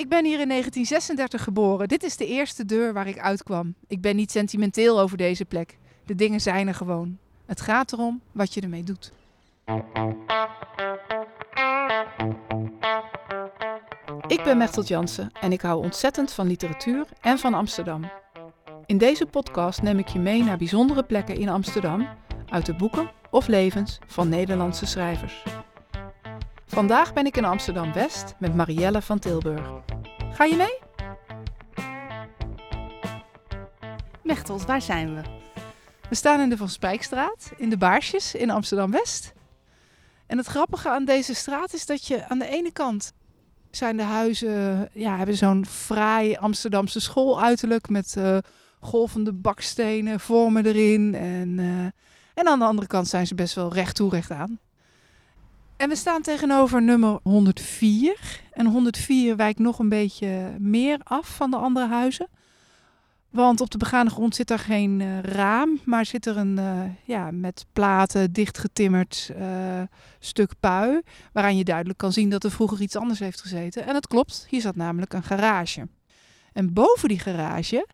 Ik ben hier in 1936 geboren. Dit is de eerste deur waar ik uitkwam. Ik ben niet sentimenteel over deze plek. De dingen zijn er gewoon. Het gaat erom wat je ermee doet. Ik ben Mechtel Jansen en ik hou ontzettend van literatuur en van Amsterdam. In deze podcast neem ik je mee naar bijzondere plekken in Amsterdam uit de boeken of levens van Nederlandse schrijvers. Vandaag ben ik in Amsterdam West met Marielle van Tilburg. Ga je mee? Mechtels, waar zijn we? We staan in de Van Spijkstraat, in de Baarsjes in Amsterdam West. En het grappige aan deze straat is dat je aan de ene kant zijn de huizen, ja, hebben zo'n fraai Amsterdamse schooluiterlijk met uh, golvende bakstenen, vormen erin. En, uh, en aan de andere kant zijn ze best wel recht toe, recht aan. En we staan tegenover nummer 104. En 104 wijkt nog een beetje meer af van de andere huizen. Want op de begane grond zit er geen uh, raam, maar zit er een uh, ja, met platen dichtgetimmerd uh, stuk pui. Waaraan je duidelijk kan zien dat er vroeger iets anders heeft gezeten. En dat klopt, hier zat namelijk een garage. En boven die garage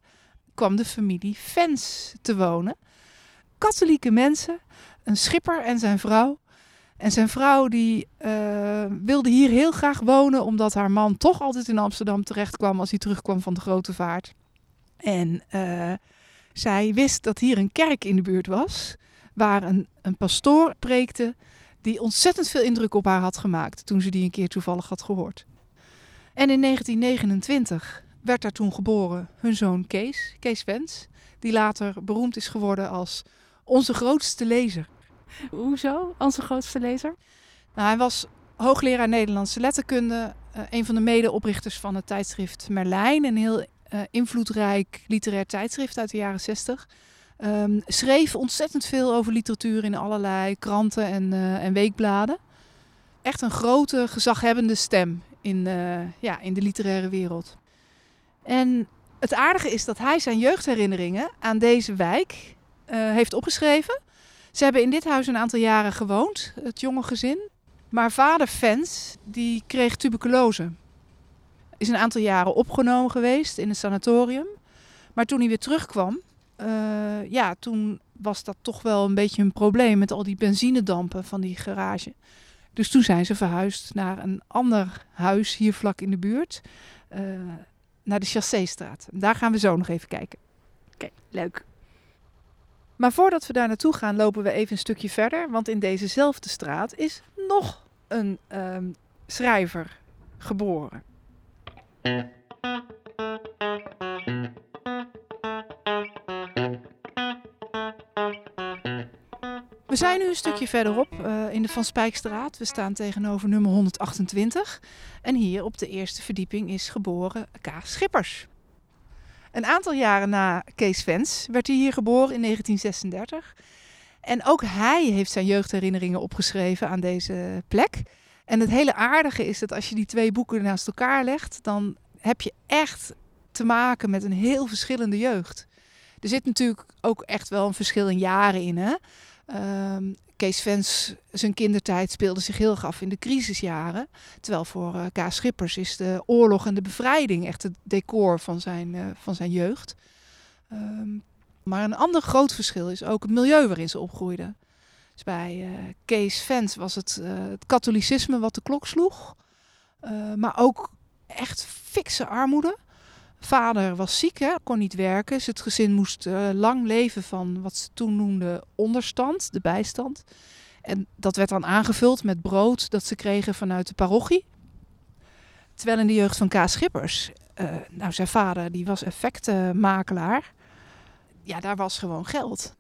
kwam de familie Fens te wonen. Katholieke mensen, een schipper en zijn vrouw. En zijn vrouw die uh, wilde hier heel graag wonen, omdat haar man toch altijd in Amsterdam terecht kwam als hij terugkwam van de grote vaart. En uh, zij wist dat hier een kerk in de buurt was, waar een, een pastoor preekte, die ontzettend veel indruk op haar had gemaakt toen ze die een keer toevallig had gehoord. En in 1929 werd daar toen geboren hun zoon Kees, Kees Wens, die later beroemd is geworden als onze grootste lezer. Hoezo? Onze grootste lezer? Nou, hij was hoogleraar Nederlandse letterkunde, uh, een van de medeoprichters van het tijdschrift Merlijn, een heel uh, invloedrijk literair tijdschrift uit de jaren 60. Um, schreef ontzettend veel over literatuur in allerlei kranten en, uh, en weekbladen. Echt een grote, gezaghebbende stem in, ja, in de literaire wereld. En het aardige is dat hij zijn jeugdherinneringen aan deze wijk heeft opgeschreven. Ze hebben in dit huis een aantal jaren gewoond, het jonge gezin. Maar vader Fens, die kreeg tuberculose. Is een aantal jaren opgenomen geweest in een sanatorium. Maar toen hij weer terugkwam, uh, ja, toen was dat toch wel een beetje een probleem met al die benzinedampen van die garage. Dus toen zijn ze verhuisd naar een ander huis hier vlak in de buurt, uh, naar de Chasséstraat. Daar gaan we zo nog even kijken. Oké, leuk. Maar voordat we daar naartoe gaan, lopen we even een stukje verder. Want in dezezelfde straat is nog een um, schrijver geboren. We zijn nu een stukje verderop uh, in de Van Spijkstraat. We staan tegenover nummer 128. En hier op de eerste verdieping is geboren K. Schippers. Een aantal jaren na Kees Vens werd hij hier geboren in 1936. En ook hij heeft zijn jeugdherinneringen opgeschreven aan deze plek. En het hele aardige is dat als je die twee boeken naast elkaar legt, dan heb je echt te maken met een heel verschillende jeugd. Er zit natuurlijk ook echt wel een verschil in jaren in. Hè? Um, Kees Vens, zijn kindertijd speelde zich heel erg af in de crisisjaren. Terwijl voor uh, K. Schippers is de oorlog en de bevrijding echt het decor van zijn, uh, van zijn jeugd. Um, maar een ander groot verschil is ook het milieu waarin ze opgroeiden. Dus bij uh, Kees Vens was het, het katholicisme wat de klok sloeg. maar ook echt fikse armoede. Vader was ziek, hè, kon niet werken. Dus het gezin moest uh, lang leven van wat ze toen noemden onderstand, de bijstand. En dat werd dan aangevuld met brood dat ze kregen vanuit de parochie. Terwijl in de jeugd van K. Schippers, uh, nou zijn vader die was effectenmakelaar. Ja, daar was gewoon geld.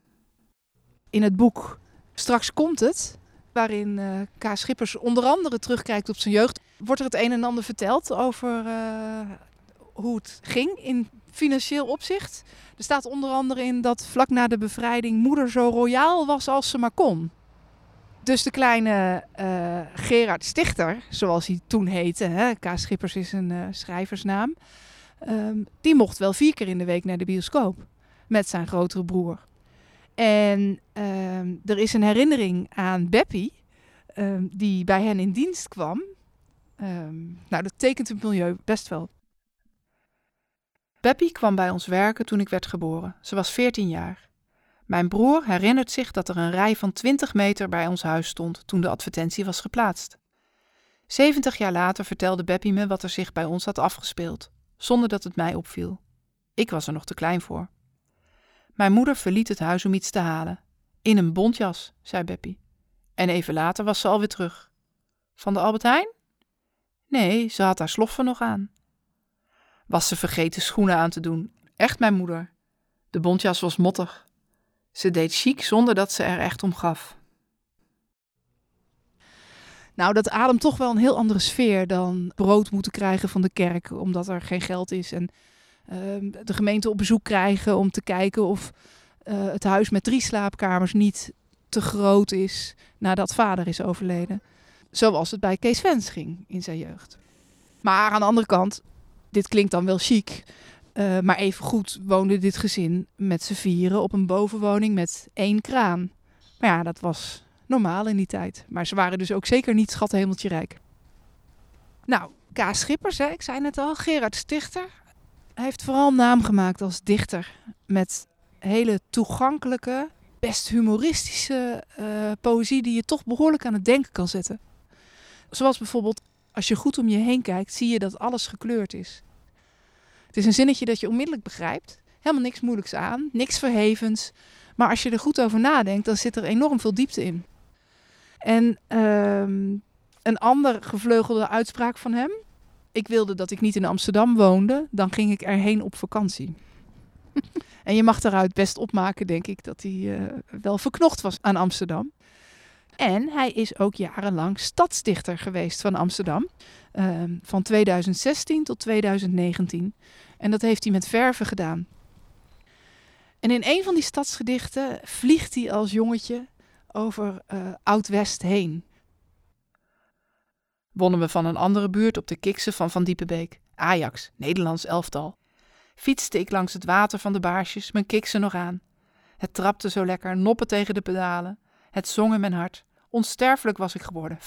In het boek Straks komt het, waarin uh. Schippers onder andere terugkijkt op zijn jeugd, wordt er het een en ander verteld over hoe het ging in financieel opzicht. Er staat onder andere in dat vlak na de bevrijding moeder zo royaal was als ze maar kon. Dus de kleine uh, Gerard Stichter, zoals hij toen heette, hè, K. Schippers is een uh, schrijversnaam, um, die mocht wel vier keer in de week naar de bioscoop met zijn grotere broer. En um, er is een herinnering aan Beppie, um, die bij hen in dienst kwam. nou, dat tekent het milieu best wel Beppie kwam bij ons werken toen ik werd geboren. Ze was 14 jaar. Mijn broer herinnert zich dat er een rij van 20 meter bij ons huis stond toen de advertentie was geplaatst. 70 jaar later vertelde Beppie me wat er zich bij ons had afgespeeld, zonder dat het mij opviel. Ik was er nog te klein voor. Mijn moeder verliet het huis om iets te halen. In een bontjas, zei Beppie. En even later was ze alweer terug. Van de Albert Heijn? Nee, ze had haar sloffen nog aan. Was ze vergeten schoenen aan te doen? Echt mijn moeder. De bontjas was mottig. Ze deed chic zonder dat ze er echt om gaf. Nou, dat ademt toch wel een heel andere sfeer dan brood moeten krijgen van de kerk, omdat er geen geld is. En ehm, de gemeente op bezoek krijgen om te kijken of eh, het huis met drie slaapkamers niet te groot is nadat vader is overleden. Zoals het bij Kees Vens ging in zijn jeugd. Maar aan de andere kant, dit klinkt dan wel chic. Uh, maar even goed woonde dit gezin met z'n vieren op een bovenwoning met één kraan. Maar ja, dat was normaal in die tijd. Maar ze waren dus ook zeker niet schattenhemeltje rijk. Nou, K. Schippers, hè, ik zei het al, Gerard Stichter. Hij heeft vooral naam gemaakt als dichter. Met hele toegankelijke, best humoristische uh, poëzie die je toch behoorlijk aan het denken kan zetten. Zoals bijvoorbeeld, als je goed om je heen kijkt, zie je dat alles gekleurd is. Het is een zinnetje dat je onmiddellijk begrijpt. Helemaal niks moeilijks aan, niks verhevens. Maar als je er goed over nadenkt, dan zit er enorm veel diepte in. En ehm, een andere gevleugelde uitspraak van hem. Ik wilde dat ik niet in Amsterdam woonde, dan ging ik erheen op vakantie. en je mag daaruit best opmaken, denk ik, dat hij uh, wel verknocht was aan Amsterdam. En hij is ook jarenlang stadsdichter geweest van Amsterdam. Uh, van 2016 tot 2019. En dat heeft hij met verven gedaan. En in een van die stadsgedichten vliegt hij als jongetje over uh, Oud-West heen. Wonnen we van een andere buurt op de kiksen van Van Diepenbeek. Ajax, Nederlands elftal. Fietste ik langs het water van de baarsjes, mijn kiksen nog aan. Het trapte zo lekker, noppen tegen de pedalen. Het zong in mijn hart. Onsterfelijk was ik geworden, 5-1.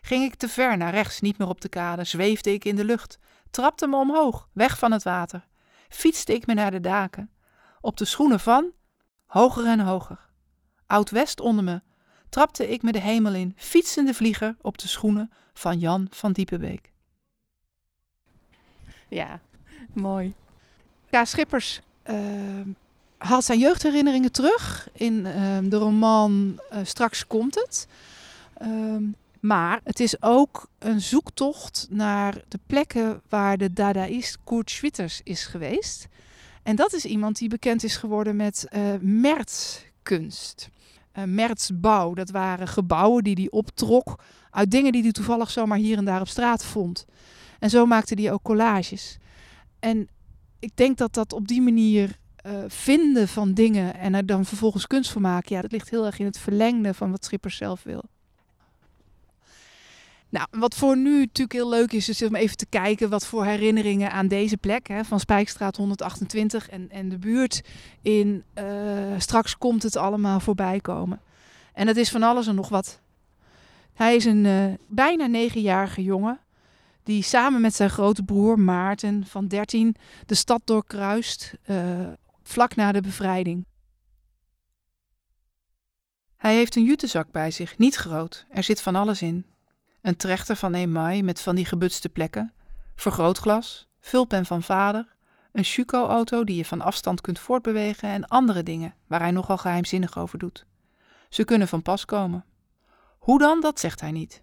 Ging ik te ver naar rechts, niet meer op de kade, zweefde ik in de lucht. Trapte me omhoog, weg van het water. Fietste ik me naar de daken. Op de schoenen van, hoger en hoger. Oud-West onder me, trapte ik me de hemel in, fietsende vlieger op de schoenen van Jan van Diepenbeek. Ja, mooi. Ja, Schippers uh, haalt zijn jeugdherinneringen terug in uh, de roman uh, Straks komt het. Ehm, maar het is ook een zoektocht naar de plekken waar de Dadaïst Kurt Schwitters is geweest. En dat is iemand die bekend is geworden met uh, Mertzkunst uh, Mertsbouw. Dat waren gebouwen die hij optrok uit dingen die hij toevallig zomaar hier en daar op straat vond. En zo maakte hij ook collages. En ik denk dat dat op die manier uh, vinden van dingen en er dan vervolgens kunst van maken, ja, dat ligt heel erg in het verlengde van wat Schipper zelf wil. Nou, wat voor nu natuurlijk heel leuk is, is om even te kijken wat voor herinneringen aan deze plek hè, van Spijkstraat 128 en, en de buurt in uh, straks komt het allemaal voorbij komen. En dat is van alles en nog wat. Hij is een uh, bijna negenjarige jongen die samen met zijn grote broer Maarten van 13 de stad doorkruist vlak na de bevrijding. Hij heeft een jutezak bij zich, niet groot. Er zit van alles in. Een trechter van emaai met van die gebutste plekken, vergrootglas, vulpen van vader, een Chuco-auto die je van afstand kunt voortbewegen en andere dingen waar hij nogal geheimzinnig over doet. Ze kunnen van pas komen. Hoe dan, dat zegt hij niet.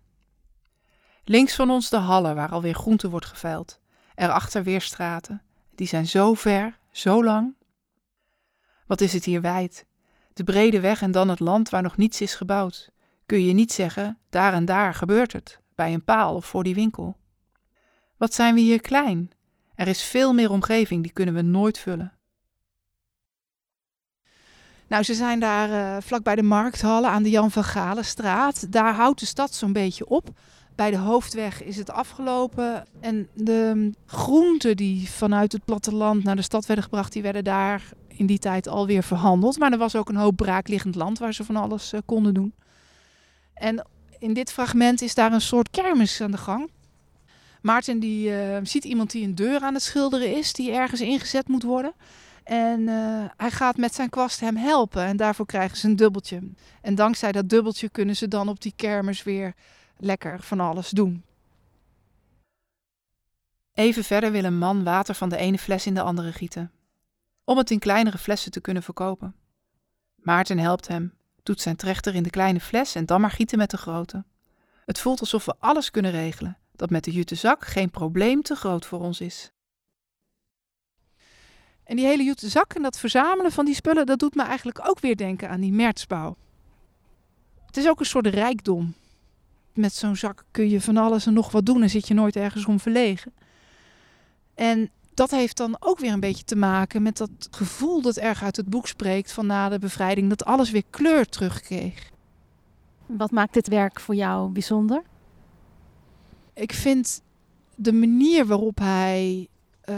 Links van ons de hallen waar alweer groente wordt geveild. Erachter weer straten. Die zijn zo ver, zo lang. Wat is het hier wijd? De brede weg en dan het land waar nog niets is gebouwd kun je niet zeggen, daar en daar gebeurt het, bij een paal of voor die winkel. Wat zijn we hier klein? Er is veel meer omgeving, die kunnen we nooit vullen. Nou, ze zijn daar uh, vlak bij de markthallen aan de Jan van Galenstraat. Daar houdt de stad zo'n beetje op. Bij de hoofdweg is het afgelopen. En de groenten die vanuit het platteland naar de stad werden gebracht, die werden daar in die tijd alweer verhandeld. Maar er was ook een hoop braakliggend land waar ze van alles uh, konden doen. En in dit fragment is daar een soort kermis aan de gang. Maarten die eh, ziet iemand die een deur aan het schilderen is, die ergens ingezet moet worden. En eh, hij gaat met zijn kwast hem helpen en daarvoor krijgen ze een dubbeltje. En dankzij dat dubbeltje kunnen ze dan op die kermis weer lekker van alles doen. Even verder wil een man water van de ene fles in de andere gieten, om het in kleinere flessen te kunnen verkopen. Maarten helpt hem, doet zijn trechter in de kleine fles en dan maar gieten met de grote. Het voelt alsof we alles kunnen regelen, dat met de jute zak geen probleem te groot voor ons is. En die hele jute zak en dat verzamelen van die spullen, dat doet me eigenlijk ook weer denken aan die mertsbouw. Het is ook een soort rijkdom. Met zo'n zak kun je van alles en nog wat doen en zit je nooit ergens om verlegen. En dat heeft dan ook weer een beetje te maken met dat gevoel dat erg uit het boek spreekt van na de bevrijding, dat alles weer kleur terugkreeg. Wat maakt dit werk voor jou bijzonder? Ik vind de manier waarop hij uh,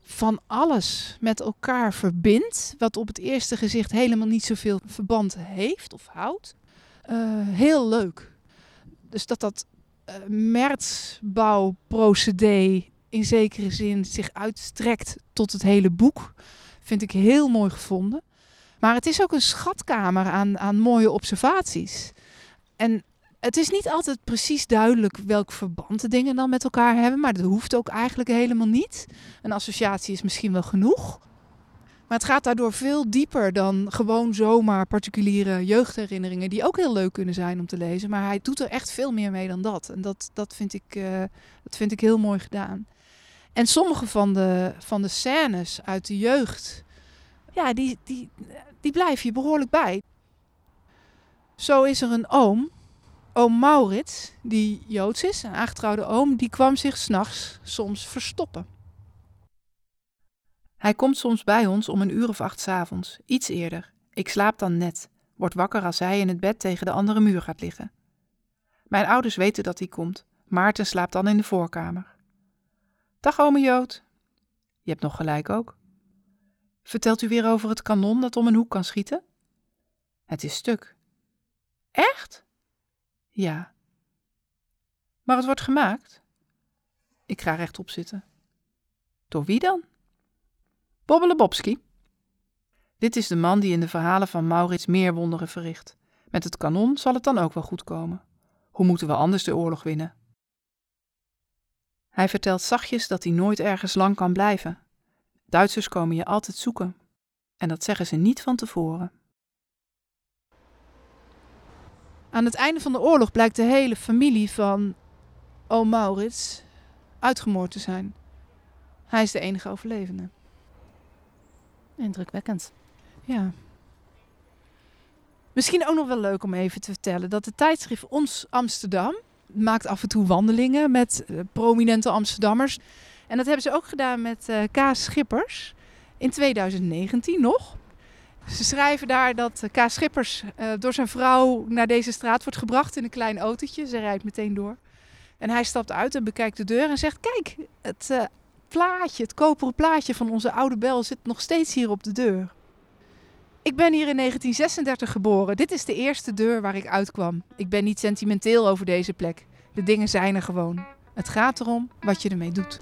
van alles met elkaar verbindt, wat op het eerste gezicht helemaal niet zoveel verband heeft of houdt, uh, heel leuk. Dus dat dat uh, mertsbouwprocedé in zekere zin zich uitstrekt tot het hele boek. Vind ik heel mooi gevonden. Maar het is ook een schatkamer aan, aan mooie observaties. En het is niet altijd precies duidelijk welk verband de dingen dan met elkaar hebben. Maar dat hoeft ook eigenlijk helemaal niet. Een associatie is misschien wel genoeg. Maar het gaat daardoor veel dieper dan gewoon zomaar particuliere jeugdherinneringen, die ook heel leuk kunnen zijn om te lezen. Maar hij doet er echt veel meer mee dan dat. En dat, dat, vind, ik, uh, dat vind ik heel mooi gedaan. En sommige van de, van de scènes uit de jeugd, ja, die, die, die blijf je behoorlijk bij. Zo is er een oom, oom Maurits, die Joods is, een aangetrouwde oom, die kwam zich s'nachts soms verstoppen. Hij komt soms bij ons om een uur of acht s avonds, iets eerder. Ik slaap dan net, word wakker als hij in het bed tegen de andere muur gaat liggen. Mijn ouders weten dat hij komt. Maarten slaapt dan in de voorkamer. Dag ome Jood. Je hebt nog gelijk ook. Vertelt u weer over het kanon dat om een hoek kan schieten? Het is stuk. Echt? Ja. Maar het wordt gemaakt? Ik ga rechtop zitten. Door wie dan? Bobbelebobski. Dit is de man die in de verhalen van Maurits meer wonderen verricht. Met het kanon zal het dan ook wel goed komen. Hoe moeten we anders de oorlog winnen? Hij vertelt zachtjes dat hij nooit ergens lang kan blijven. Duitsers komen je altijd zoeken. En dat zeggen ze niet van tevoren. Aan het einde van de oorlog blijkt de hele familie van oom Maurits uitgemoord te zijn. Hij is de enige overlevende. Indrukwekkend. Ja. Misschien ook nog wel leuk om even te vertellen dat de tijdschrift Ons Amsterdam maakt af en toe wandelingen met uh, prominente Amsterdammers. En dat hebben ze ook gedaan met uh, Kaas Schippers in 2019 nog. Ze schrijven daar dat Kaas Schippers door zijn vrouw naar deze straat wordt gebracht in een klein autootje. Ze rijdt meteen door. En hij stapt uit en bekijkt de deur en zegt: Kijk, het plaatje, het koperen plaatje van onze oude bel zit nog steeds hier op de deur. Ik ben hier in 1936 geboren. Dit is de eerste deur waar ik uitkwam. Ik ben niet sentimenteel over deze plek. De dingen zijn er gewoon. Het gaat erom wat je ermee doet.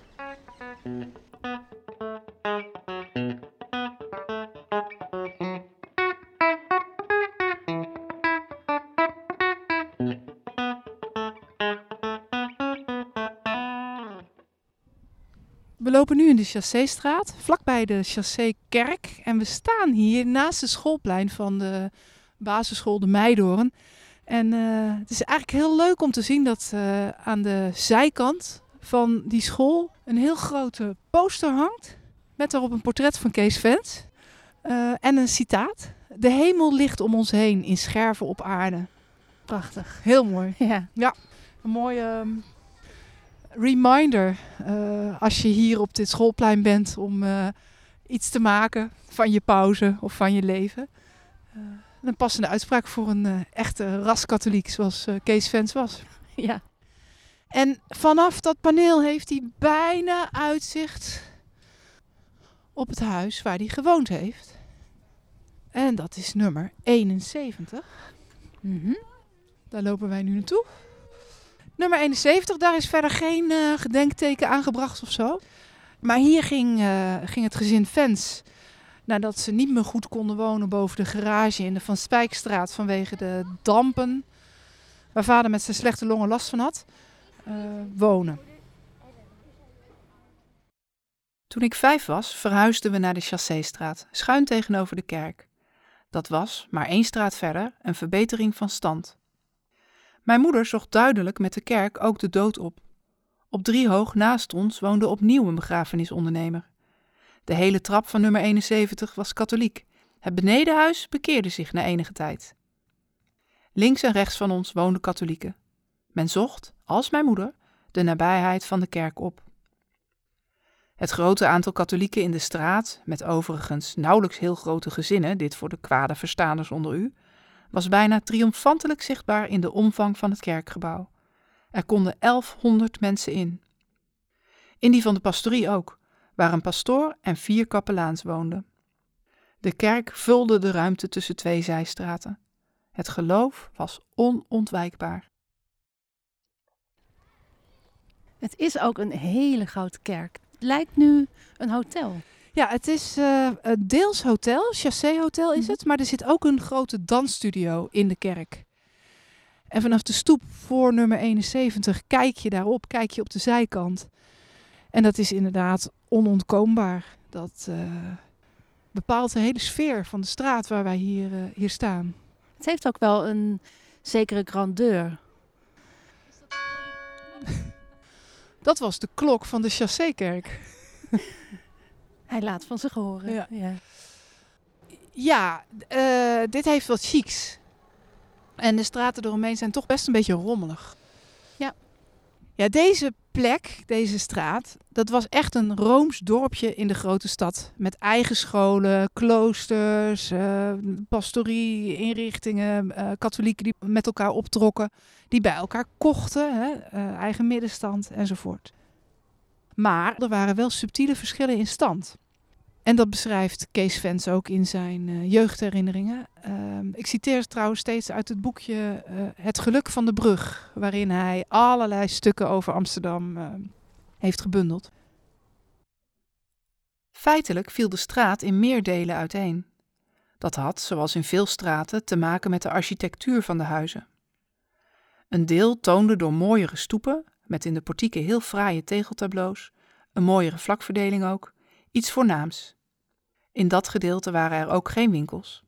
Lopen nu in de Chasséstraat, vlakbij de Chassé-kerk. En we staan hier naast het schoolplein van de basisschool De Meidoorn. En uh, het is eigenlijk heel leuk om te zien dat uh, aan de zijkant van die school een heel grote poster hangt. Met daarop een portret van Kees Vens. Uh, en een citaat. De hemel ligt om ons heen in scherven op aarde. Prachtig. Heel mooi. Ja. Ja, een mooie reminder uh, als je hier op dit schoolplein bent om uh, iets te maken van je pauze of van je leven. Uh, een passende uitspraak voor een echte raskatholiek zoals Kees Vens was. Ja. En vanaf dat paneel heeft hij bijna uitzicht op het huis waar hij gewoond heeft. En dat is nummer 71. Mm -hmm. Daar lopen wij nu naartoe. Nummer 71, daar is verder geen uh, gedenkteken aangebracht of zo. Maar hier ging, uh, ging het gezin Fens, nadat ze niet meer goed konden wonen boven de garage in de Van Spijkstraat vanwege de dampen, waar vader met zijn slechte longen last van had, uh, wonen. Toen ik vijf was, verhuisden we naar de Chasséstraat, schuin tegenover de kerk. Dat was, maar één straat verder, een verbetering van stand. Mijn moeder zocht duidelijk met de kerk ook de dood op. Op driehoog naast ons woonde opnieuw een begrafenisondernemer. De hele trap van nummer 71 was katholiek. Het benedenhuis bekeerde zich na enige tijd. Links en rechts van ons woonden katholieken. Men zocht, als mijn moeder, de nabijheid van de kerk op. Het grote aantal katholieken in de straat, met overigens nauwelijks heel grote gezinnen, dit voor de kwade verstaanders onder u, was bijna triomfantelijk zichtbaar in de omvang van het kerkgebouw. Er konden 1100 mensen in. In die van de pastorie ook, waar een pastoor en vier kapelaans woonden. De kerk vulde de ruimte tussen twee zijstraten. Het geloof was onontwijkbaar. Het is ook een hele grote kerk. Het lijkt nu een hotel. Ja, het is uh, deels hotel, Chassé Hotel is mhm. het, maar er zit ook een grote dansstudio in de kerk. En vanaf de stoep voor nummer 71 kijk je daarop, kijk je op de zijkant. En dat is inderdaad onontkoombaar. Dat uh, bepaalt de hele sfeer van de straat waar wij hier, uh, hier staan. Het heeft ook wel een zekere grandeur. Dat was de klok van de Chassékerk. Hij laat van zich horen. Ja, ja. ja uh, dit heeft wat chics. En de straten eromheen zijn toch best een beetje rommelig. Ja. Ja, deze plek, deze straat, dat was echt een Rooms dorpje in de grote stad. Met eigen scholen, kloosters, uh, pastorie, inrichtingen, uh, katholieken die met elkaar optrokken. Die bij elkaar kochten, hè, uh, eigen middenstand enzovoort. Maar er waren wel subtiele verschillen in stand. En dat beschrijft Kees Vens ook in zijn uh, jeugdherinneringen. Uh, ik citeer trouwens steeds uit het boekje uh, Het Geluk van de Brug, waarin hij allerlei stukken over Amsterdam uh, heeft gebundeld. Feitelijk viel de straat in meer delen uiteen. Dat had, zoals in veel straten, te maken met de architectuur van de huizen. Een deel toonde door mooiere stoepen, met in de portieken heel fraaie tegeltableaus, een mooiere vlakverdeling ook, iets voornaams. In dat gedeelte waren er ook geen winkels.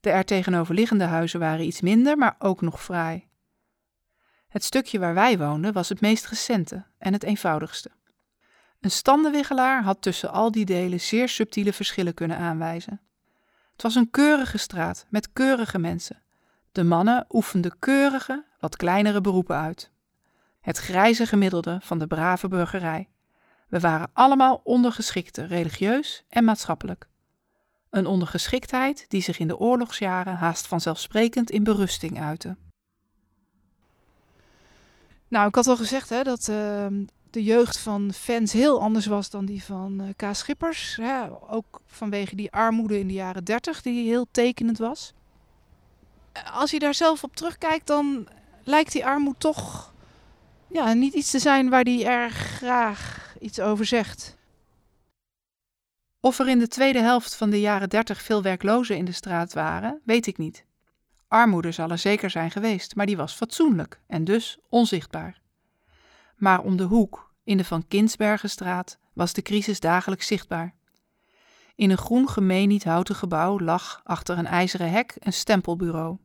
De er tegenoverliggende huizen waren iets minder, maar ook nog fraai. Het stukje waar wij woonden was het meest recente en het eenvoudigste. Een standenwiggelaar had tussen al die delen zeer subtiele verschillen kunnen aanwijzen. Het was een keurige straat met keurige mensen. De mannen oefenden keurige, wat kleinere beroepen uit. Het grijze gemiddelde van de brave burgerij. We waren allemaal ondergeschikte, religieus en maatschappelijk. Een ondergeschiktheid die zich in de oorlogsjaren haast vanzelfsprekend in berusting uitte. Nou, ik had al gezegd hè, dat uh, de jeugd van fans heel anders was dan die van uh, K. Schippers. Hè, ook vanwege die armoede in de jaren 30 die heel tekenend was. Als je daar zelf op terugkijkt, dan lijkt die armoede toch ja, niet iets te zijn waar hij erg graag iets over zegt. Of er in de tweede helft van de jaren dertig veel werklozen in de straat waren, weet ik niet. Armoede zal er zeker zijn geweest, maar die was fatsoenlijk en dus onzichtbaar. Maar om de hoek, in de Van Kinsbergenstraat, was de crisis dagelijks zichtbaar. In een groen gemeniet houten gebouw lag achter een ijzeren hek een stempelbureau.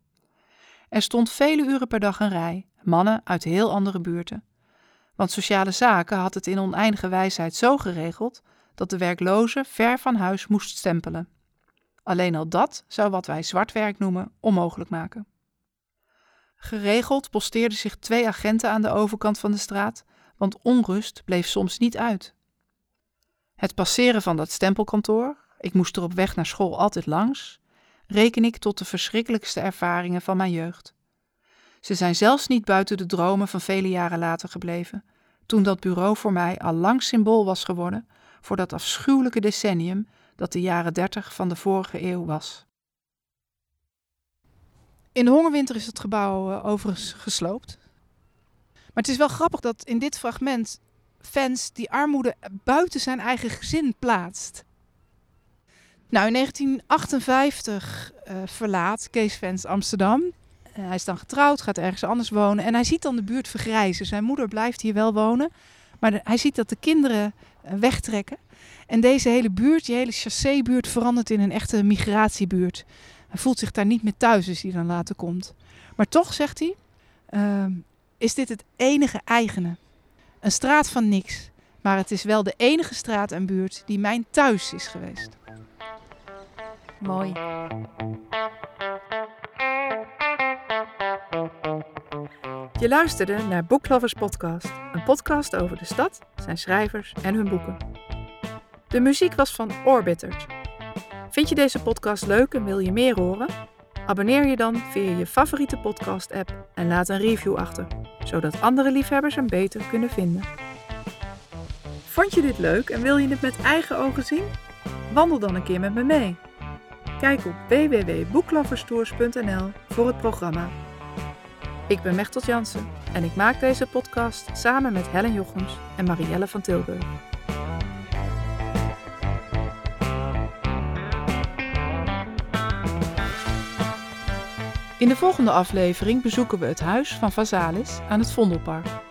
Er stond vele uren per dag een rij, mannen uit heel andere buurten. Want sociale zaken had het in oneindige wijsheid zo geregeld dat de werkloze ver van huis moest stempelen. Alleen al dat zou wat wij zwartwerk noemen onmogelijk maken. Geregeld posteerden zich twee agenten aan de overkant van de straat, want onrust bleef soms niet uit. Het passeren van dat stempelkantoor, ik moest er op weg naar school altijd langs, reken ik tot de verschrikkelijkste ervaringen van mijn jeugd. Ze zijn zelfs niet buiten de dromen van vele jaren later gebleven, toen dat bureau voor mij al lang symbool was geworden voor dat afschuwelijke decennium dat de jaren dertig van de vorige eeuw was. In de hongerwinter is het gebouw uh, overigens gesloopt. Maar het is wel grappig dat in dit fragment fans die armoede buiten zijn eigen gezin plaatst. Nou, in 1958 uh, verlaat Kees Fans Amsterdam. Uh, hij is dan getrouwd, gaat ergens anders wonen. En hij ziet dan de buurt vergrijzen. Zijn moeder blijft hier wel wonen. Maar hij ziet dat de kinderen uh, wegtrekken. En deze hele buurt, die hele chassé-buurt, verandert in een echte migratiebuurt. Hij voelt zich daar niet meer thuis als hij dan later komt. Maar toch, zegt hij, ehm, is dit het enige eigene. Een straat van niks. Maar het is wel de enige straat en buurt die mijn thuis is geweest. Mooi. Je luisterde naar Booklovers Podcast, een podcast over de stad, zijn schrijvers en hun boeken. De muziek was van Orbiters. Vind je deze podcast leuk en wil je meer horen? Abonneer je dan via je favoriete podcast-app en laat een review achter, zodat andere liefhebbers hem beter kunnen vinden. Vond je dit leuk en wil je het met eigen ogen zien? Wandel dan een keer met me mee. Kijk op www.boekloverstours.nl voor het programma. Ik ben Mechtelt Jansen en ik maak deze podcast samen met Helen Jochems en Marielle van Tilburg. In de volgende aflevering bezoeken we het huis van Vazalis aan het Vondelpark.